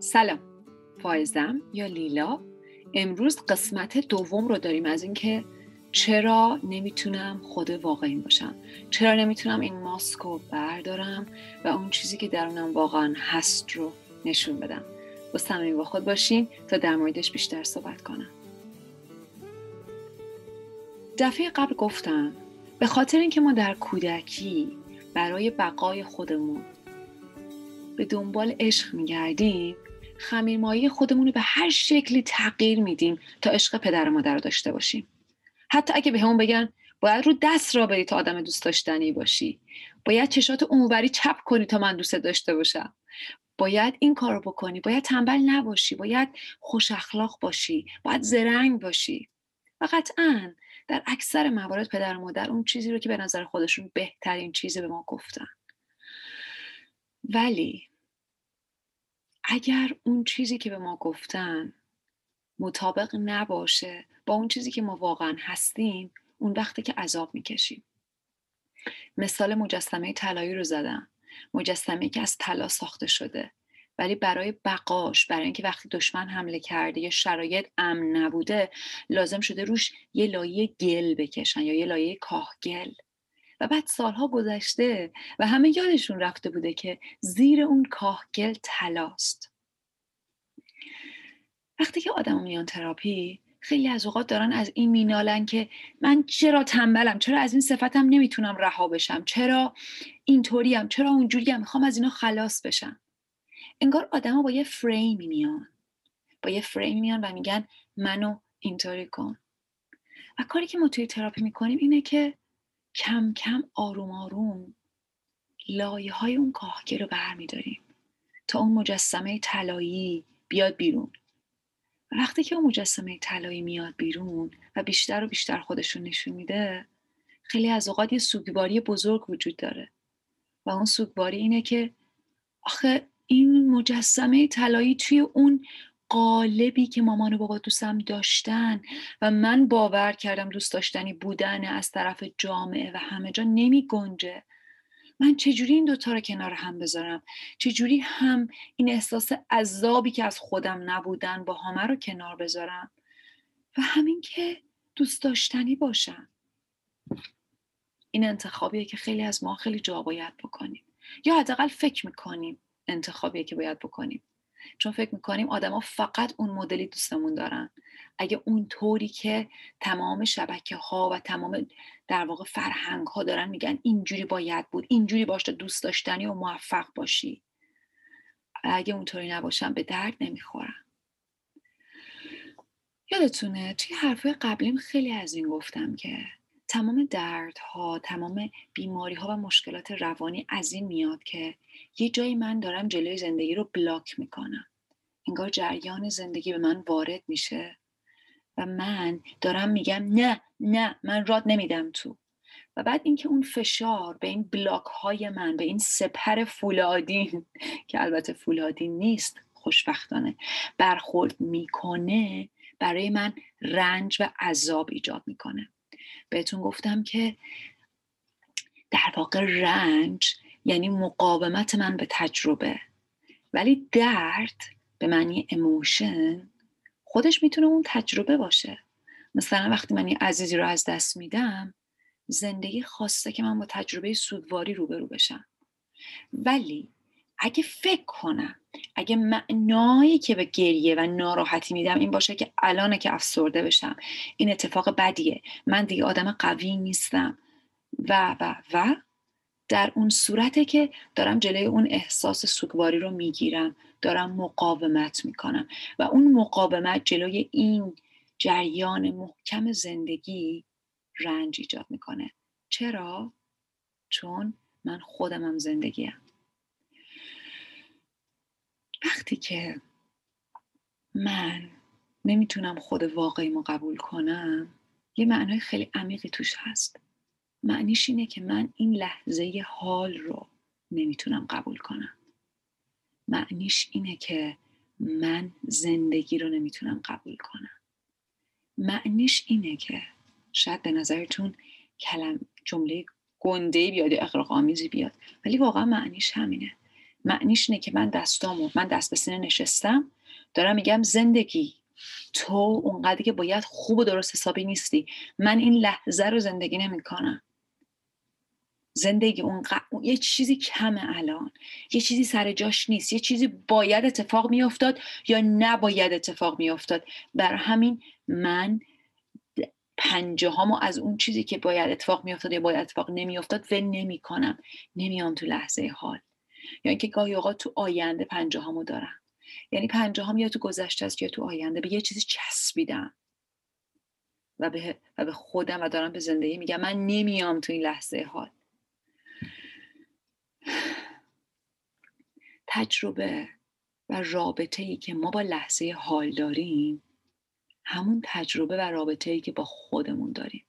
سلام. فایزم یا لیلا امروز قسمت دوم رو داریم از اینکه چرا نمی‌تونم خود واقعی باشم؟ چرا نمی‌تونم این ماسک رو بردارم و اون چیزی که درونم واقعا هست رو نشون بدم؟ با صمیم با خود باشین تا در موردش بیشتر صحبت کنم. دفعه قبل گفتم به خاطر اینکه ما در کودکی برای بقای خودمون به دنبال عشق میگردیم خمیرمایی خودمون رو به هر شکلی تغییر میدیم تا عشق پدر و مادر رو داشته باشیم. حتی اگه به همون بگن باید رو دست را بری تا آدم دوست داشتنی باشی. باید چشات اونوری چپ کنی تا من دوست داشته باشم. باید این کار رو بکنی. باید تنبل نباشی. باید خوش اخلاق باشی. باید زرنگ باشی. و قطعا در اکثر موارد پدر و مادر اون چیزی رو که به نظر خودشون بهترین چیزی به ما گفتن. ولی اگر اون چیزی که به ما گفتن مطابق نباشه با اون چیزی که ما واقعا هستیم اون وقتی که عذاب می‌کشیم. مثال مجسمه طلایی رو زدم. مجسمه که از طلا ساخته شده. ولی برای بقاش برای اینکه وقتی دشمن حمله کرده یا شرایط امن نبوده لازم شده روش یه لایه گل بکشن یا یه لایه کاهگل. و بعد سالها گذشته و همه یادشون رفته بوده که زیر اون کاهگل تلاست وقتی که آدم میان تراپی خیلی از اوقات دارن از این مینالن که من چرا تنبلم؟ چرا از این صفتم نمی‌تونم رها بشم؟ چرا اینطوریم؟ چرا اونجوریم؟ می‌خوام از اینا خلاص بشم. انگار آدما با یه فریمی میان. با یه فریم میان و میگن منو اینطوری کن. و کاری که ما توی تراپی می‌کنیم اینه که کم کم آروم آروم لایه های اون کاهگه رو برمیداریم تا اون مجسمه طلایی بیاد بیرون. و وقتی که اون مجسمه طلایی میاد بیرون و بیشتر و بیشتر خودشون نشون میده خیلی از اوقات یه سوگواری بزرگ وجود داره. و اون سوگواری اینه که آخه این مجسمه طلایی توی اون قالبی که مامان و بابا دوستم داشتن و من باور کردم دوست داشتنی بودن از طرف جامعه و همه جا نمی گنجه. من چجوری این دوتا رو کنار هم بذارم؟ چجوری هم این احساس عذابی که از خودم نبودن با همه رو کنار بذارم؟ و همین که دوست داشتنی باشم. این انتخابیه که خیلی از ما خیلی جا باید بکنیم. یا حداقل فکر می‌کنیم انتخابیه که باید بکنیم. چون فکر می‌کنیم آدما فقط اون مدلی دوستمون دارن. اگه اون طوری که تمام شبکه ها و تمام در واقع فرهنگ ها دارن میگن اینجوری باید بود اینجوری باش دوست داشتنی و موفق باشی. اگه اونطوری نباشم به درد نمی‌خورم. یادتونه توی حرفهای قبلیم خیلی از این گفتم که تمام دردها تمام بیماری ها و مشکلات روانی از این میاد که یه جایی من دارم جلوی زندگی رو بلاک می‌کنم. انگار جریان زندگی به من وارد میشه و من دارم میگم نه نه من راد نمیدم تو. و بعد اینکه اون فشار به این بلاک های من به این سپر فولادین که البته فولادین نیست خوشبختانه برخورد می‌کنه برای من رنج و عذاب ایجاد می‌کنه. بهتون گفتم که در واقع رنج یعنی مقاومت من به تجربه. ولی درد به معنی اموشن خودش می‌تونه اون تجربه باشه. مثلا وقتی من یه عزیزی رو از دست میدم زندگی خواسته که من با تجربه سوگواری روبرو بشم. ولی اگه فکر کنم اگه معنایی که به گریه و ناراحتی میدم این باشه که الانه که افسرده بشم. این اتفاق بدیه. من دیگه آدم قوی نیستم. و و و در اون صورته که دارم جلوی اون احساس سوگواری رو می‌گیرم دارم مقاومت می‌کنم. و اون مقاومت جلوی این جریان محکم زندگی رنج ایجاد می‌کنه. چرا؟ چون من خودمم زندگیم. وقتی که من نمی‌تونم خود واقعیمو قبول کنم یه معنای خیلی عمیقی توش هست. معنیش اینه که من این لحظه حال رو نمی‌تونم قبول کنم. معنیش اینه که من زندگی رو نمی‌تونم قبول کنم. معنیش اینه که شاید به نظرتون کلم جمله گنده بیاد یا اقراق بیاد ولی واقعا معنیش همینه. معنیش اینه که من دستامو من دست به سینه نشستم. دارم میگم زندگی. تو اونقدری که باید خوب و درست حسابی نیستی. من این لحظه رو زندگی نمی‌کنم. زندگی اون یه چیزی کمه الان. یه چیزی سر جاش نیست. یه چیزی باید اتفاق میافتاد یا نباید اتفاق میافتاد. بر همین من پنجه هامو از اون چیزی که باید اتفاق میافتاد یا باید اتفاق نمیافتاد و نمی‌کنم. نمیام تو لحظه حال. یعنی اینکه گاهی اوقات تو آینده پنجه هامو دارم. یعنی پنجه هم یا تو گذشته است یا تو آینده به یه چیزی چسبیدم. و به, و به خودم و دارم به زندگی میگم. من نمیام تو این لحظه حال. تجربه و رابطه ای که ما با لحظه حال داریم همون تجربه و رابطه ای که با خودمون داریم.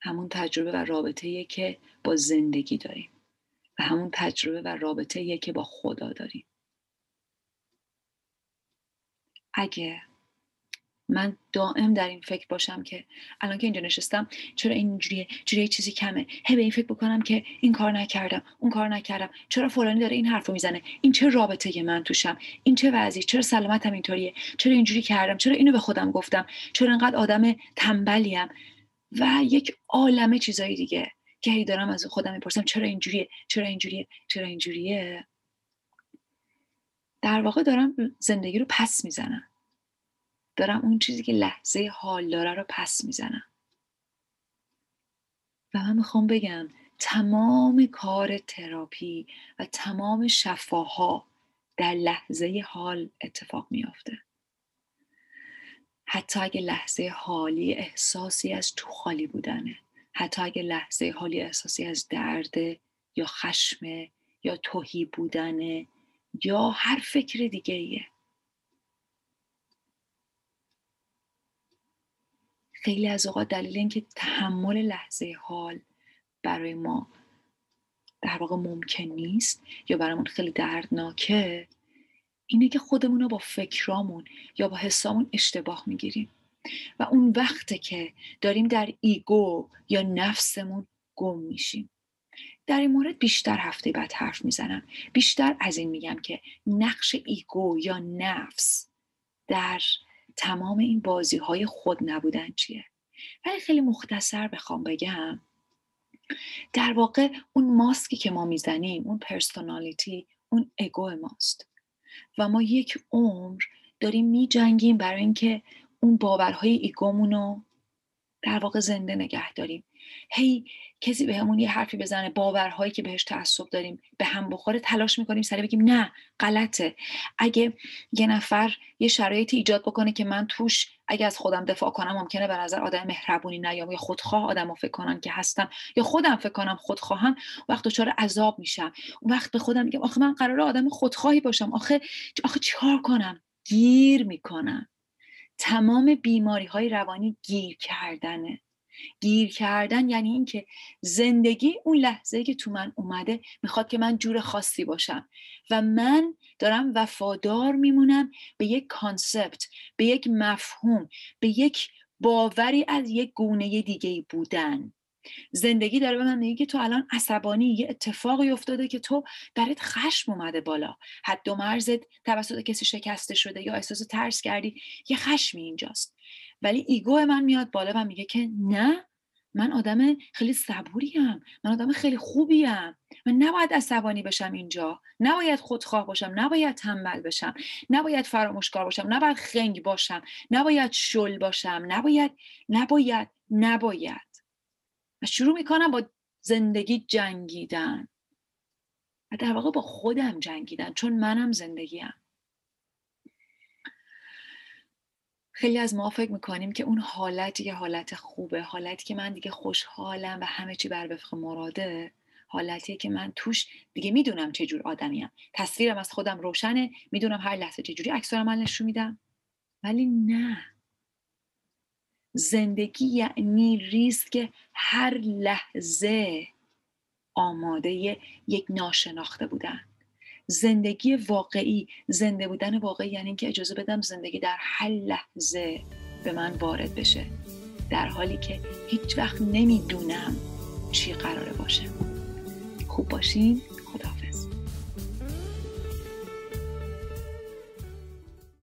همون تجربه و رابطه ای که با زندگی داریم. و همون تجربه و رابطه که با خدا داریم. اگه من دائم در این فکر باشم که الان که اینجا نشستم چرا اینجوریه چرا یه چیزی کمه؟ هی به این فکر بکنم که این کار نکردم اون کار نکردم. چرا فلانی داره این حرفو می‌زنه؟ این چه رابطه من توشم؟ این چه وضعی؟ چرا سلامتم اینطوریه؟ چرا اینجوری کردم؟ چرا اینو به خودم گفتم؟ چرا انقدر آدم تنبلیم؟ و یک عالمه چیزایی دیگه. که هی دارم از خودم می‌پرسم چرا اینجوریه؟ چرا اینجوریه؟ چرا اینجوریه؟ در واقع دارم زندگی رو پس می‌زنم. دارم اون چیزی که لحظه حال داره رو پس می‌زنم. و من می‌خوام بگم تمام کار تراپی و تمام شفاها در لحظه حال اتفاق میافته. حتی اگه لحظه حالی احساسی از تو خالی بودنه. حتی اگه لحظه حالی احساسی از درد یا خشم یا توهی بودنه یا هر فکر دیگه ایه. خیلی از اوقات دلیل اینکه تحمل لحظه حال برای ما در واقع ممکن نیست یا برامون خیلی دردناکه اینه که خودمون رو با فکرامون یا با حسامون اشتباه می‌گیریم. و اون وقته که داریم در ego یا نفسمون گم میشیم. در این مورد بیشتر هفته بعد حرف می‌زنم. بیشتر از این میگم که نقش ego یا نفس در تمام این بازی های خود نبودن چیه؟ ولی خیلی مختصر بخوام بگم در واقع اون ماسکی که ما می‌زنیم اون personality اون ego ماست. و ما یک عمر داریم میجنگیم برای اینکه اون باورهای ego مون رو در واقع زنده نگه داریم. هی کسی بهمون یه حرفی بزنه باورهایی که بهش تعصب داریم به هم بخوره تلاش می‌کنیم سریع بگیم نه غلطه. اگه یه نفر یه شرایطی ایجاد بکنه که من توش اگه از خودم دفاع کنم ممکنه به نظر آدم مهربونی نیام یا خودخواه آدم فکر کنم که هستم یا خودم فکر کنم خودخواهم وقت دچار عذاب میشم. اون وقت به خودم میگم آخه من قرار آدم خودخواهی باشم آخه آخه چیکار کنم؟ گیر می‌کنم. تمام بیماری های روانی گیر کردنه. گیر کردن یعنی اینکه زندگی اون لحظه که تو من اومده می‌خواد که من جور خاصی باشم و من دارم وفادار میمونم به یک concept به یک مفهوم به یک باوری از یک گونه دیگه بودن. زندگی داره به من میگه که تو الان عصبانی یه اتفاقی افتاده که تو درت خشم اومده بالا. حد و مرزت توسط کسی شکسته شده یا احساس ترس کردی یه خشمی اینجاست. ولی ego من میاد بالا و میگه که نه من آدم خیلی صبوریم من آدم خیلی خوبیم. من نباید عصبانی بشم اینجا. نباید خودخواه باشم نباید تنبل بشم نباید فراموشکار باشم نباید خنگ باشم نباید شل باشم. نباید نباید نباید. شروع می‌کنم با زندگی جنگیدن. و در واقع با خودم جنگیدن چون منم زندگیم. خیلی از ما فکر می‌کنیم که اون حالت یه حالت خوبه حالتی که من دیگه خوشحالم و همه چی بر وفق مراده حالتیه که من توش دیگه می‌دونم چه جور آدمیم. تصویرم از خودم روشنه می‌دونم هر لحظه چه جوری عکس من نشون میدم. ولی نه. زندگی یعنی ریسک هر لحظه آماده یک ناشناخته بودن. زندگی واقعی زنده بودن واقعی یعنی اینکه اجازه بدم زندگی در هر لحظه به من وارد بشه. در حالی که هیچ وقت نمی‌دونم چی قراره باشه. خوب باشین.